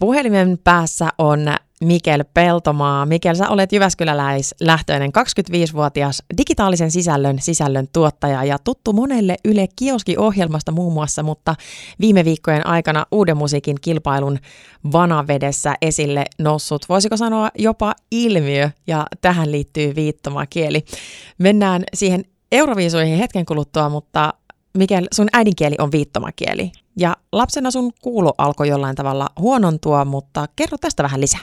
Puhelimen päässä on Mikel Peltomaa. Mikel, sä olet Jyväskyläläis-lähtöinen 25-vuotias digitaalisen sisällön sisällön tuottaja ja tuttu monelle Yle Kioski-ohjelmasta muun muassa, mutta viime viikkojen aikana uuden musiikin kilpailun vanavedessä esille noussut, voisiko sanoa jopa ilmiö, ja tähän liittyy viittomakieli. Mennään siihen Euroviisuihin hetken kuluttua, mutta Mikel, sun äidinkieli on viittomakieli. Ja lapsena sun kuulo alkoi jollain tavalla huonontua, mutta kerro tästä vähän lisää.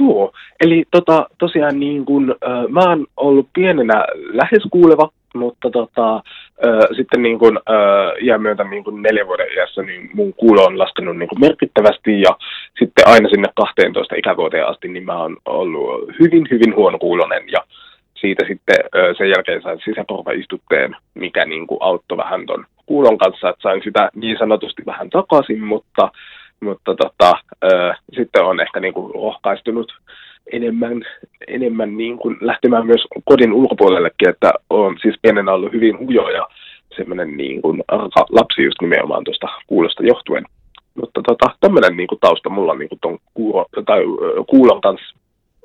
Joo, eli tota, tosiaan niin kun, äh, mä oon ollut pienenä lähes kuuleva, mutta tota, äh, sitten niin kun, äh, jää myötä niin kun neljän vuoden iässä, niin mun kuulo on laskenut niin merkittävästi ja sitten aina sinne 12 ikävuoteen asti, niin mä oon ollut hyvin, hyvin huonokuulonen ja siitä sitten sen jälkeen sain sisäkorvaistutteen, mikä niin kuin auttoi vähän ton kuulon kanssa, että sain sitä niin sanotusti vähän takaisin, mutta mutta tota, sitten on ehkä niin kuin rohkaistunut enemmän, enemmän niin kuin lähtemään myös kodin ulkopuolellekin, että on siis pienenä ollut hyvin hujo ja semmoinen niin kuin lapsi just nimenomaan tuosta kuulosta johtuen. Mutta tota, tämmöinen niin kuin tausta mulla niin kuin ton tai, kuulon kanssa.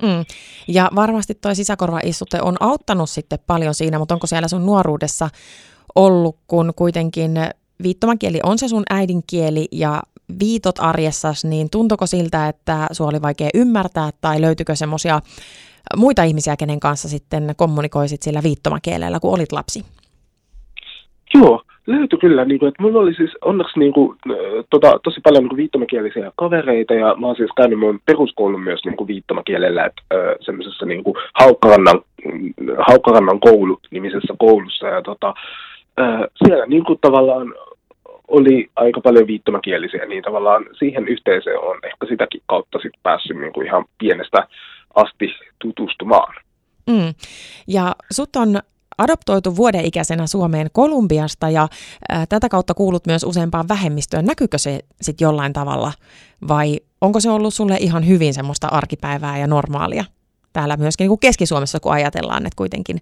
Mm. Ja varmasti tuo sisäkorvaistute on auttanut sitten paljon siinä, mutta onko siellä sun nuoruudessa ollut, kun kuitenkin viittomakieli on se sun äidinkieli ja viitot arjessas, niin tuntuko siltä, että sua oli vaikea ymmärtää tai löytyykö semmoisia muita ihmisiä, kenen kanssa sitten kommunikoisit sillä viittomakielellä, kun olit lapsi? Joo, löytyi kyllä. Niin kuin, että mulla oli siis onneksi niin kuin, tota, tosi paljon niin kuin viittomakielisiä kavereita ja mä oon siis käynyt mun peruskoulun myös niin kuin viittomakielellä, että äh, semmoisessa niin kuin Haukkarannan, Haukkarannan koulu nimisessä koulussa ja tota, äh, siellä niin kuin tavallaan oli aika paljon viittomakielisiä, niin tavallaan siihen yhteisöön on ehkä sitäkin kautta sit päässyt niin kuin ihan pienestä asti tutustumaan. Mm. Ja sut on adoptoitu vuodeikäisenä Suomeen Kolumbiasta ja ä, tätä kautta kuulut myös useampaan vähemmistöön. Näkyykö se sitten jollain tavalla vai onko se ollut sulle ihan hyvin semmoista arkipäivää ja normaalia? Täällä myöskin niin kuin Keski-Suomessa, kun ajatellaan, että kuitenkin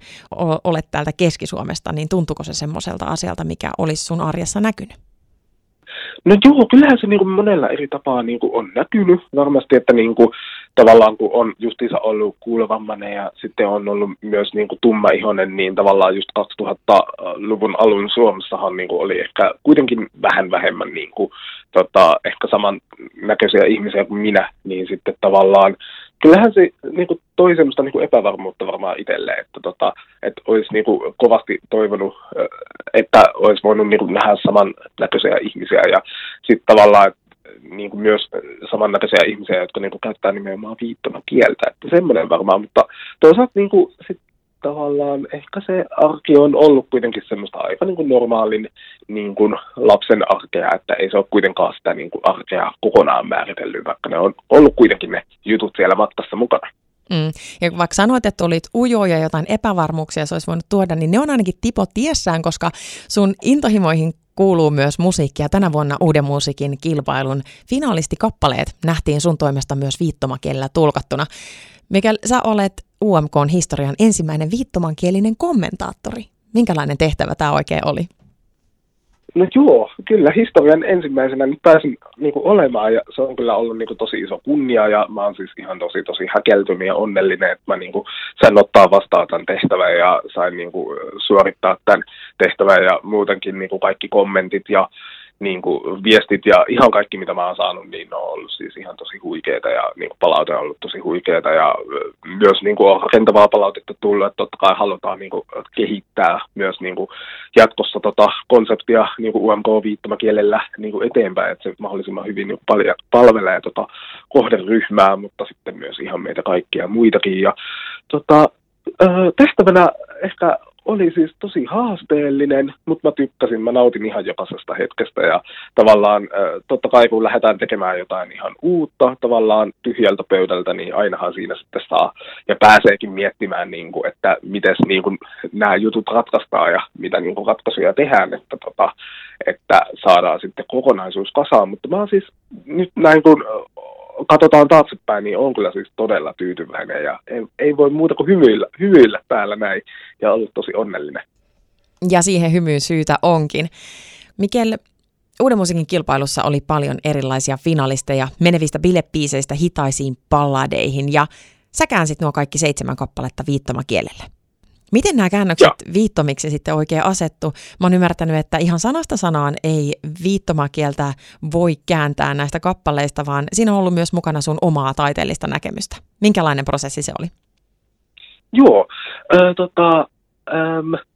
olet täältä Keski-Suomesta, niin tuntuuko se semmoiselta asialta, mikä olisi sun arjessa näkynyt? No joo, kyllähän se niin kuin monella eri tapaa niin kuin on näkynyt. Varmasti, että niin kuin, tavallaan kun on justiinsa ollut kuulevammainen ja sitten on ollut myös niin kuin tummaihoinen, niin tavallaan just 2000-luvun alun Suomessahan niin kuin oli ehkä kuitenkin vähän vähemmän niin kuin, tota, ehkä saman näköisiä ihmisiä kuin minä, niin sitten tavallaan kyllähän se niin kuin, toi semmoista niin kuin epävarmuutta varmaan itselle, että, tota, että olisi niin kuin, kovasti toivonut, että olisi voinut niin kuin, nähdä samannäköisiä ihmisiä ja sitten tavallaan niin kuin myös samannäköisiä ihmisiä, jotka niin kuin, käyttää nimenomaan viittomakieltä, että semmoinen varmaan, mutta toisaalta niin kuin, sit tavallaan ehkä se arki on ollut kuitenkin semmoista aika niin kuin normaalin niin kuin lapsen arkea, että ei se ole kuitenkaan sitä niin kuin arkea kokonaan määritellyt, vaikka ne on ollut kuitenkin ne jutut siellä matkassa mukana. Mm. Ja vaikka sanoit, että olit ujo ja jotain epävarmuuksia se olisi voinut tuoda, niin ne on ainakin tipo tiessään, koska sun intohimoihin kuuluu myös musiikkia. Tänä vuonna Uuden musiikin kilpailun finaalistikappaleet nähtiin sun toimesta myös viittomakielellä tulkattuna. Mikä sä olet UMKn historian ensimmäinen viittomankielinen kommentaattori. Minkälainen tehtävä tämä oikein oli? No joo, kyllä historian ensimmäisenä nyt pääsin niin kuin, olemaan ja se on kyllä ollut niin kuin, tosi iso kunnia ja mä oon siis ihan tosi tosi häkeltynyt ja onnellinen, että mä niin kuin, sain ottaa vastaan tämän tehtävän ja sain niin kuin, suorittaa tämän tehtävän ja muutenkin niin kuin, kaikki kommentit ja niin kuin viestit ja ihan kaikki, mitä mä oon saanut, niin on ollut siis ihan tosi huikeita ja niin kuin palaute on ollut tosi huikeita ja myös niin kuin on rakentavaa palautetta tullut, että totta kai halutaan niin kuin kehittää myös niin kuin jatkossa tota konseptia niin kuin UMK-viittomakielellä niin kuin eteenpäin, että se mahdollisimman hyvin niin paljon palvelee tota kohderyhmää, mutta sitten myös ihan meitä kaikkia muitakin ja tota, tehtävänä ehkä oli siis tosi haasteellinen, mutta mä tykkäsin, mä nautin ihan jokaisesta hetkestä ja tavallaan totta kai kun lähdetään tekemään jotain ihan uutta tavallaan tyhjältä pöydältä, niin ainahan siinä sitten saa ja pääseekin miettimään, niin kuin, että miten niin nämä jutut ratkaistaan ja mitä niin kuin, ratkaisuja tehdään, että, tota, että saadaan sitten kokonaisuus kasaan, mutta mä oon siis nyt näin kun katsotaan taaksepäin, niin on kyllä siis todella tyytyväinen ja ei, ei voi muuta kuin hymyillä, hymyillä päällä näin ja ollut tosi onnellinen. Ja siihen hymyyn syytä onkin. Mikel, Uuden musiikin kilpailussa oli paljon erilaisia finalisteja, menevistä bilepiiseistä hitaisiin palladeihin ja sä käänsit nuo kaikki seitsemän kappaletta viittomakielelle. Miten nämä käännökset ja. viittomiksi sitten oikein asettu? Mä oon ymmärtänyt, että ihan sanasta sanaan ei viittomakieltä voi kääntää näistä kappaleista, vaan siinä on ollut myös mukana sun omaa taiteellista näkemystä. Minkälainen prosessi se oli? Joo, äh, tota, ähm,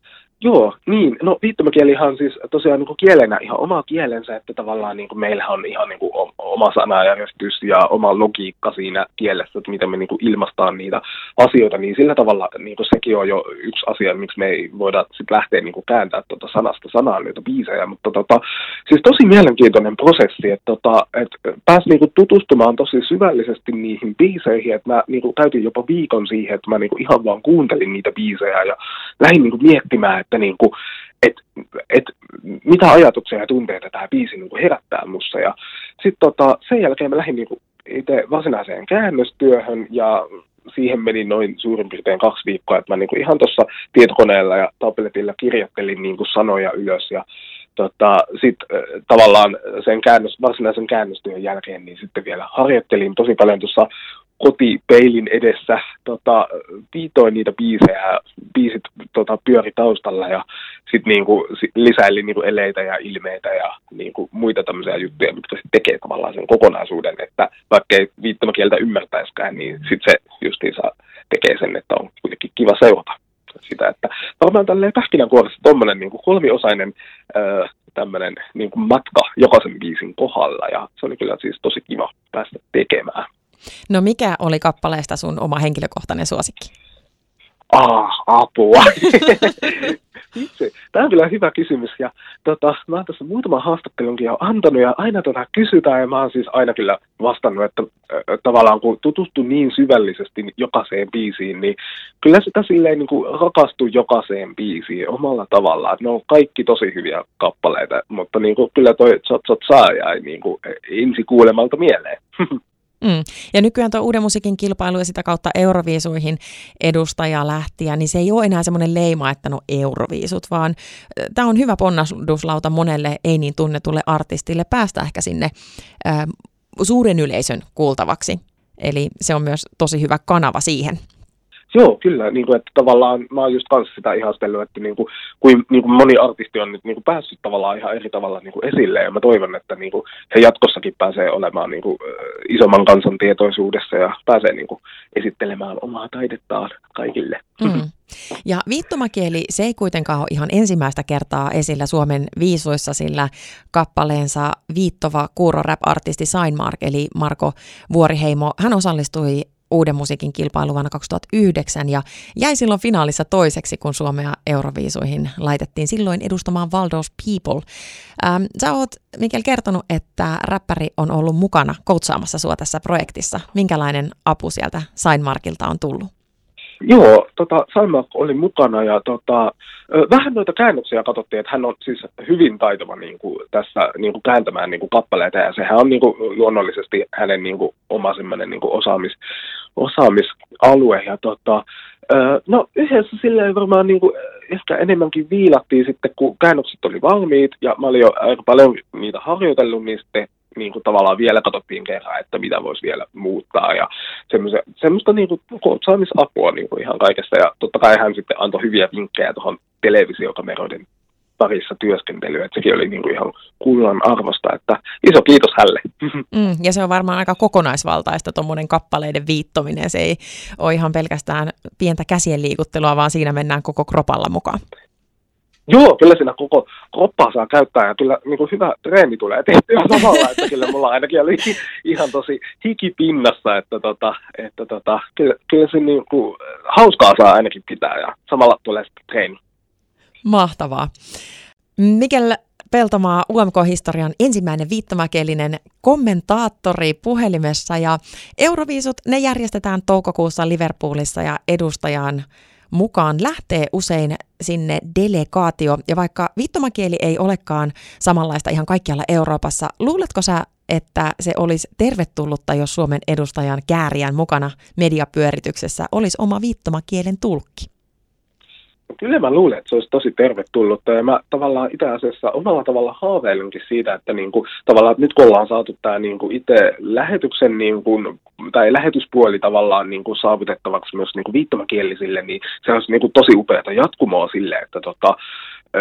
Joo, niin. No viittomakielihan siis tosiaan niin kuin kielenä ihan oma kielensä, että tavallaan niin kuin meillä on ihan niin kuin oma sanajärjestys ja oma logiikka siinä kielessä, että miten me niin kuin ilmaistaan niitä asioita, niin sillä tavalla niin kuin sekin on jo yksi asia, miksi me ei voida sit lähteä niin kuin kääntää tuota sanasta sanaan niitä biisejä, mutta tota, siis tosi mielenkiintoinen prosessi, että, tota, että pääsi niin kuin tutustumaan tosi syvällisesti niihin biiseihin, että mä niin kuin käytin jopa viikon siihen, että mä niin kuin ihan vaan kuuntelin niitä biisejä ja lähdin niin kuin miettimään, että niin kuin, et, et, mitä ajatuksia ja tunteita tämä biisi niin kuin herättää mussa. Ja sitten tota, sen jälkeen mä lähdin niin kuin itse varsinaiseen käännöstyöhön ja siihen meni noin suurin piirtein kaksi viikkoa, että mä niin kuin ihan tuossa tietokoneella ja tabletilla kirjoittelin niin kuin sanoja ylös ja tota, sitten tavallaan sen käännös, varsinaisen käännöstyön jälkeen niin sitten vielä harjoittelin tosi paljon tuossa kotipeilin edessä tota, viitoin niitä biisejä, biisit tota, pyöri taustalla ja sitten niinku, lisäili niinku eleitä ja ilmeitä ja niinku, muita tämmöisiä juttuja, mitkä sitten tekee tavallaan sen kokonaisuuden, että vaikka ei viittomakieltä ymmärtäiskään, niin sitten se justiinsa tekee sen, että on kuitenkin kiva seurata sitä, että varmaan tälleen pähkinänkuoressa tuommoinen niin kolmiosainen öö, tämmöinen niin matka jokaisen biisin kohdalla ja se oli kyllä siis tosi kiva päästä tekemään. No mikä oli kappaleesta sun oma henkilökohtainen suosikki? Ah, apua. Itse. Tämä on kyllä hyvä kysymys. Ja tota, mä oon tässä muutaman haastattelunkin jo antanut ja aina tätä kysytään ja mä oon siis aina kyllä vastannut, että äh, tavallaan kun tutustun niin syvällisesti jokaiseen biisiin, niin kyllä sitä silleen niin kuin rakastuu jokaiseen biisiin omalla tavallaan. Ne on kaikki tosi hyviä kappaleita, mutta niin kuin, kyllä toi Zot Saa jäi niin kuin ensi kuulemalta mieleen. Mm. Ja nykyään tuo uuden musiikin kilpailu ja sitä kautta Euroviisuihin edustaja lähtiä, niin se ei ole enää semmoinen leima, että no Euroviisut, vaan tämä on hyvä ponnastuslauta monelle ei niin tunnetulle artistille päästä ehkä sinne äh, suuren yleisön kuultavaksi. Eli se on myös tosi hyvä kanava siihen. Joo, kyllä. Niin kuin, että tavallaan mä oon just kanssa sitä ihastellut, että niin kuin, kuin, niin kuin moni artisti on nyt niin kuin päässyt tavallaan ihan eri tavalla niin kuin esille. Ja mä toivon, että niin kuin, he jatkossakin pääsee olemaan niin kuin, isomman kansan tietoisuudessa ja pääsee niin kuin, esittelemään omaa taidettaan kaikille. Mm. Ja viittomakieli, se ei kuitenkaan ole ihan ensimmäistä kertaa esillä Suomen viisuissa, sillä kappaleensa viittova kuuro rap-artisti Sainmark, eli Marko Vuoriheimo, hän osallistui uuden musiikin kilpailu vuonna 2009 ja jäi silloin finaalissa toiseksi, kun Suomea Euroviisuihin laitettiin silloin edustamaan Valdos People. Ähm, sä oot, Mikel, kertonut, että räppäri on ollut mukana koutsaamassa sua tässä projektissa. Minkälainen apu sieltä Sainmarkilta on tullut? Joo, tota, Salma oli mukana ja tota, vähän noita käännöksiä katsottiin, että hän on siis hyvin taitava niin kuin, tässä niin kuin, kääntämään niin kuin, kappaleita ja sehän on niin kuin, luonnollisesti hänen niin kuin, oma semmoinen niin kuin, osaamis, osaamisalue. Ja, tota, no yhdessä silleen varmaan niin kuin, ehkä enemmänkin viilattiin sitten, kun käännökset oli valmiit. Ja mä olin jo aika paljon niitä harjoitellut, niin sitten niin kuin tavallaan vielä katsottiin kerran, että mitä voisi vielä muuttaa. Ja semmoista niin kuin kootsaamisapua niin kuin ihan kaikesta. Ja totta kai hän sitten antoi hyviä vinkkejä tuohon televisiokameroiden parissa työskentelyä, että sekin oli niin kuin ihan kullan arvosta, että iso kiitos hälle. Mm, ja se on varmaan aika kokonaisvaltaista tuommoinen kappaleiden viittominen, se ei ole ihan pelkästään pientä käsien liikuttelua, vaan siinä mennään koko kropalla mukaan. Joo, kyllä siinä koko kroppaa saa käyttää ja kyllä niin kuin hyvä treeni tulee tehtyä samalla, että kyllä mulla ainakin oli ihan tosi hikipinnassa, että, tota, että tota, kyllä, kyllä se niin kuin, hauskaa saa ainakin pitää ja samalla tulee sitten treeni. Mahtavaa. Mikel Peltomaa UMK-historian ensimmäinen viittomakielinen kommentaattori puhelimessa ja Euroviisut, ne järjestetään toukokuussa Liverpoolissa ja edustajan mukaan lähtee usein sinne delegaatio. Ja vaikka viittomakieli ei olekaan samanlaista ihan kaikkialla Euroopassa, luuletko sä, että se olisi tervetullutta, jos Suomen edustajan kääriän mukana mediapyörityksessä olisi oma viittomakielen tulkki? Kyllä mä luulen, että se olisi tosi tervetullutta ja mä tavallaan itse asiassa omalla tavalla haaveilenkin siitä, että niin kuin, tavallaan että nyt kun ollaan saatu tämä niin kuin itse lähetyksen niin kuin, tai lähetyspuoli tavallaan niin kuin saavutettavaksi myös niin kuin viittomakielisille, niin se olisi niin kuin tosi upeata jatkumoa sille, että tota,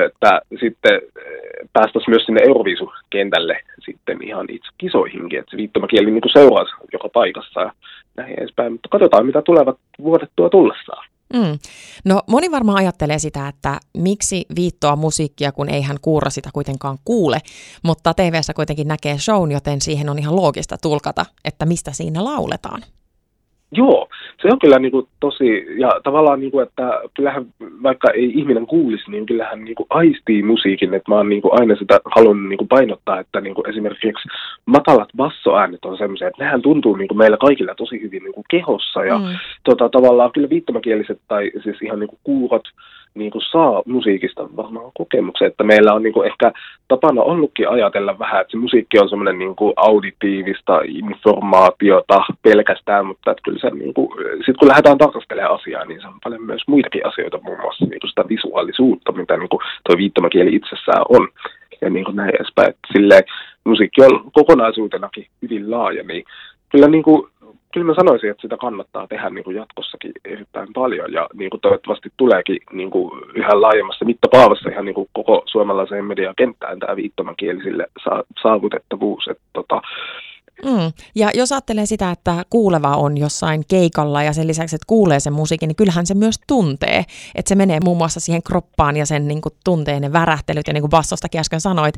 että sitten eh, päästäisiin myös sinne Euroviisukentälle sitten ihan itse kisoihinkin, että se viittomakieli niin kuin seuraisi joka paikassa ja näin edespäin. Mutta katsotaan, mitä tulevat vuodet tuo tullessaan. Mm. No moni varmaan ajattelee sitä, että miksi viittoa musiikkia, kun ei hän kuura sitä kuitenkaan kuule, mutta TVssä kuitenkin näkee shown, joten siihen on ihan loogista tulkata, että mistä siinä lauletaan. Joo, se on kyllä niin kuin tosi, ja tavallaan niin kuin, että kyllähän vaikka ei ihminen kuulisi, niin kyllähän niin kuin aistii musiikin, että mä oon niin kuin aina sitä halunnut niin kuin painottaa, että niin kuin esimerkiksi matalat bassoäänet on semmoisia, että nehän tuntuu niin kuin meillä kaikilla tosi hyvin niin kuin kehossa, ja mm. tota, tavallaan kyllä viittomakieliset tai siis ihan niin kuin kuurot, niin kuin saa musiikista varmaan kokemuksen, että meillä on niin kuin ehkä tapana ollutkin ajatella vähän, että se musiikki on semmoinen niin kuin auditiivista informaatiota pelkästään, mutta että kyllä se niin kuin, sit kun lähdetään tarkastelemaan asiaa, niin se on paljon myös muitakin asioita, muun muassa niin kuin sitä visuaalisuutta, mitä niin kuin tuo viittomakieli itsessään on ja niin kuin näin edespäin, että silleen musiikki on kokonaisuutenakin hyvin laaja, niin kyllä niin kuin kyllä mä sanoisin, että sitä kannattaa tehdä niin kuin jatkossakin erittäin paljon ja niin kuin toivottavasti tuleekin niin kuin yhä laajemmassa mittapaavassa ihan niin kuin koko suomalaiseen mediakenttään tämä viittomakielisille saavutettavuus. Että tota, Mm. Ja jos ajattelee sitä, että kuuleva on jossain keikalla ja sen lisäksi, että kuulee sen musiikin, niin kyllähän se myös tuntee. Että se menee muun muassa siihen kroppaan ja sen niin kuin, tunteen ne värähtelyt ja niin kuin bassostakin äsken sanoit,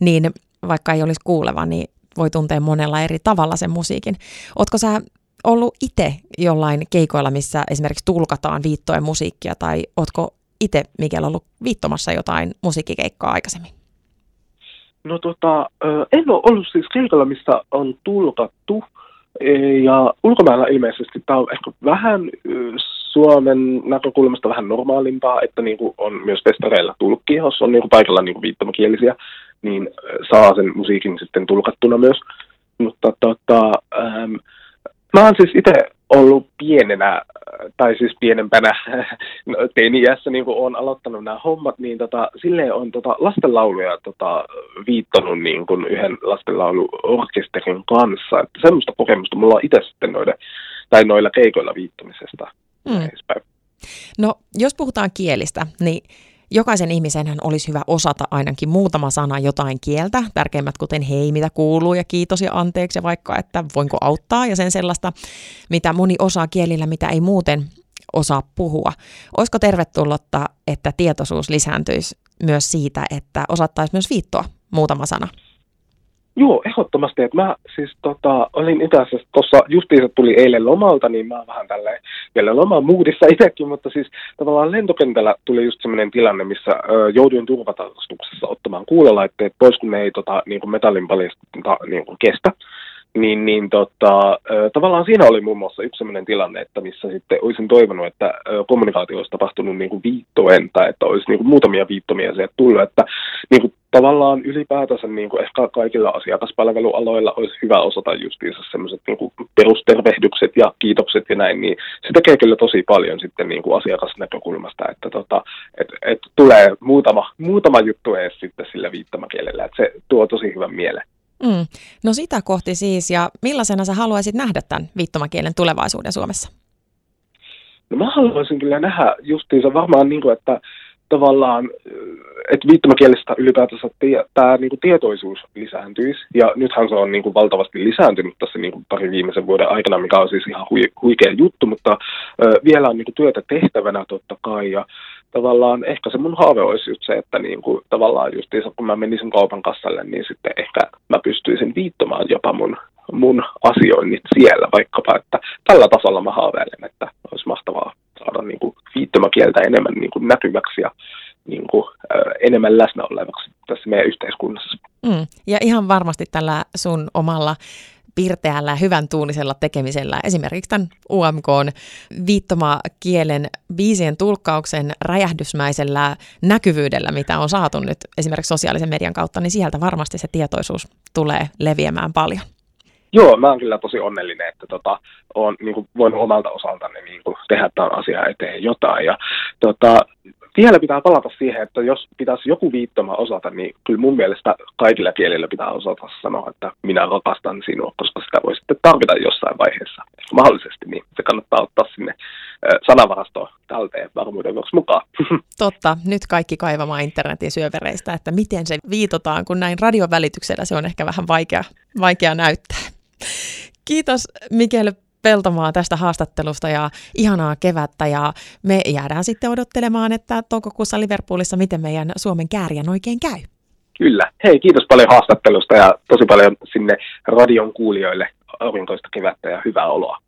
niin vaikka ei olisi kuuleva, niin voi tuntea monella eri tavalla sen musiikin. Ootko sä ollut itse jollain keikoilla, missä esimerkiksi tulkataan viittojen musiikkia, tai ootko itse, Mikel, ollut viittomassa jotain musiikkikeikkaa aikaisemmin? No tota, en ole ollut siis keikalla, missä on tulkattu, e, ja ulkomailla ilmeisesti tämä on ehkä vähän Suomen näkökulmasta vähän normaalimpaa, että niin kuin on myös festareilla tulkki, jos on niin kuin paikalla niin kuin viittomakielisiä, niin saa sen musiikin sitten tulkattuna myös. Mutta tota, ähm, Mä oon siis itse ollut pienenä, tai siis pienempänä no, teini-iässä, niin kun oon aloittanut nämä hommat, niin tota, silleen on tota, lastenlauluja tota, viittonut niin kun yhden lastenlauluorkesterin kanssa. Että semmoista kokemusta mulla on itse sitten noiden, tai noilla keikoilla viittamisesta. Mm. No, jos puhutaan kielistä, niin Jokaisen ihmisen olisi hyvä osata ainakin muutama sana jotain kieltä, tärkeimmät kuten hei, mitä kuuluu ja kiitos ja anteeksi ja vaikka, että voinko auttaa ja sen sellaista, mitä moni osaa kielillä, mitä ei muuten osaa puhua. Olisiko tervetullutta, että tietoisuus lisääntyisi myös siitä, että osattaisi myös viittoa muutama sana? Joo, ehdottomasti. Että mä siis tota, olin itse asiassa tuossa justiinsa tuli eilen lomalta, niin mä vähän tälleen vielä loman muudissa itsekin, mutta siis tavallaan lentokentällä tuli just sellainen tilanne, missä ö, jouduin turvatarkastuksessa ottamaan kuulolaitteet pois, kun ne ei tota, niin kuin metallin paljasta niin kuin kestä. Niin, niin tota, tavallaan siinä oli muun muassa yksi sellainen tilanne, että missä sitten olisin toivonut, että kommunikaatio olisi tapahtunut niin kuin viittoen tai että olisi niin kuin muutamia viittomia sieltä tullut, että niin kuin tavallaan ylipäätänsä niin kuin ehkä kaikilla asiakaspalvelualoilla olisi hyvä osata justiinsa semmoiset niin kuin perustervehdykset ja kiitokset ja näin, niin se tekee kyllä tosi paljon sitten niin kuin asiakasnäkökulmasta, että tota, et, et tulee muutama, muutama juttu edes sitten sillä viittomakielellä, että se tuo tosi hyvän mieleen. Mm. No sitä kohti siis, ja millaisena sä haluaisit nähdä tämän viittomakielen tulevaisuuden Suomessa? No mä haluaisin kyllä nähdä justiinsa varmaan niin kuin, että tavallaan, että viittomakielestä ylipäätänsä tämä niin kuin tietoisuus lisääntyisi. Ja nythän se on niin kuin valtavasti lisääntynyt tässä niin kuin parin viimeisen vuoden aikana, mikä on siis ihan hui, huikea juttu, mutta ö, vielä on niin kuin työtä tehtävänä totta kai. Ja tavallaan ehkä se mun haave olisi just se, että niin kuin, tavallaan justiinsa kun mä menisin kaupan kassalle, niin sitten ehkä mä pystyisin viittomaan jopa mun, mun asioinnit siellä vaikkapa, että tällä tasolla mä haaveilen, että olisi mahtavaa saada niin kuin viittomakieltä enemmän niin kuin näkyväksi ja niin kuin, enemmän läsnä olevaksi tässä meidän yhteiskunnassa. Mm. Ja ihan varmasti tällä sun omalla pirteällä, hyvän tuunisella tekemisellä, esimerkiksi tämän UMK viittomakielen viisien tulkkauksen räjähdysmäisellä näkyvyydellä, mitä on saatu nyt esimerkiksi sosiaalisen median kautta, niin sieltä varmasti se tietoisuus tulee leviämään paljon. Joo, mä oon kyllä tosi onnellinen, että tota, oon niin kuin, voinut omalta osaltani niin tehdä tämän asian eteen jotain. Ja, tota, vielä pitää palata siihen, että jos pitäisi joku viittoma osata, niin kyllä mun mielestä kaikilla kielillä pitää osata sanoa, että minä rakastan sinua, koska sitä voi sitten tarvita jossain vaiheessa. Mahdollisesti, niin se kannattaa ottaa sinne sanavarastoon talteen varmuuden vuoksi mukaan. Totta, nyt kaikki kaivamaan internetin syövereistä, että miten se viitotaan, kun näin radion välityksellä se on ehkä vähän vaikea, vaikea näyttää. Kiitos Mikel Peltomaa tästä haastattelusta ja ihanaa kevättä ja me jäädään sitten odottelemaan, että toukokuussa Liverpoolissa miten meidän Suomen kääriän oikein käy. Kyllä. Hei, kiitos paljon haastattelusta ja tosi paljon sinne radion kuulijoille aurinkoista kevättä ja hyvää oloa.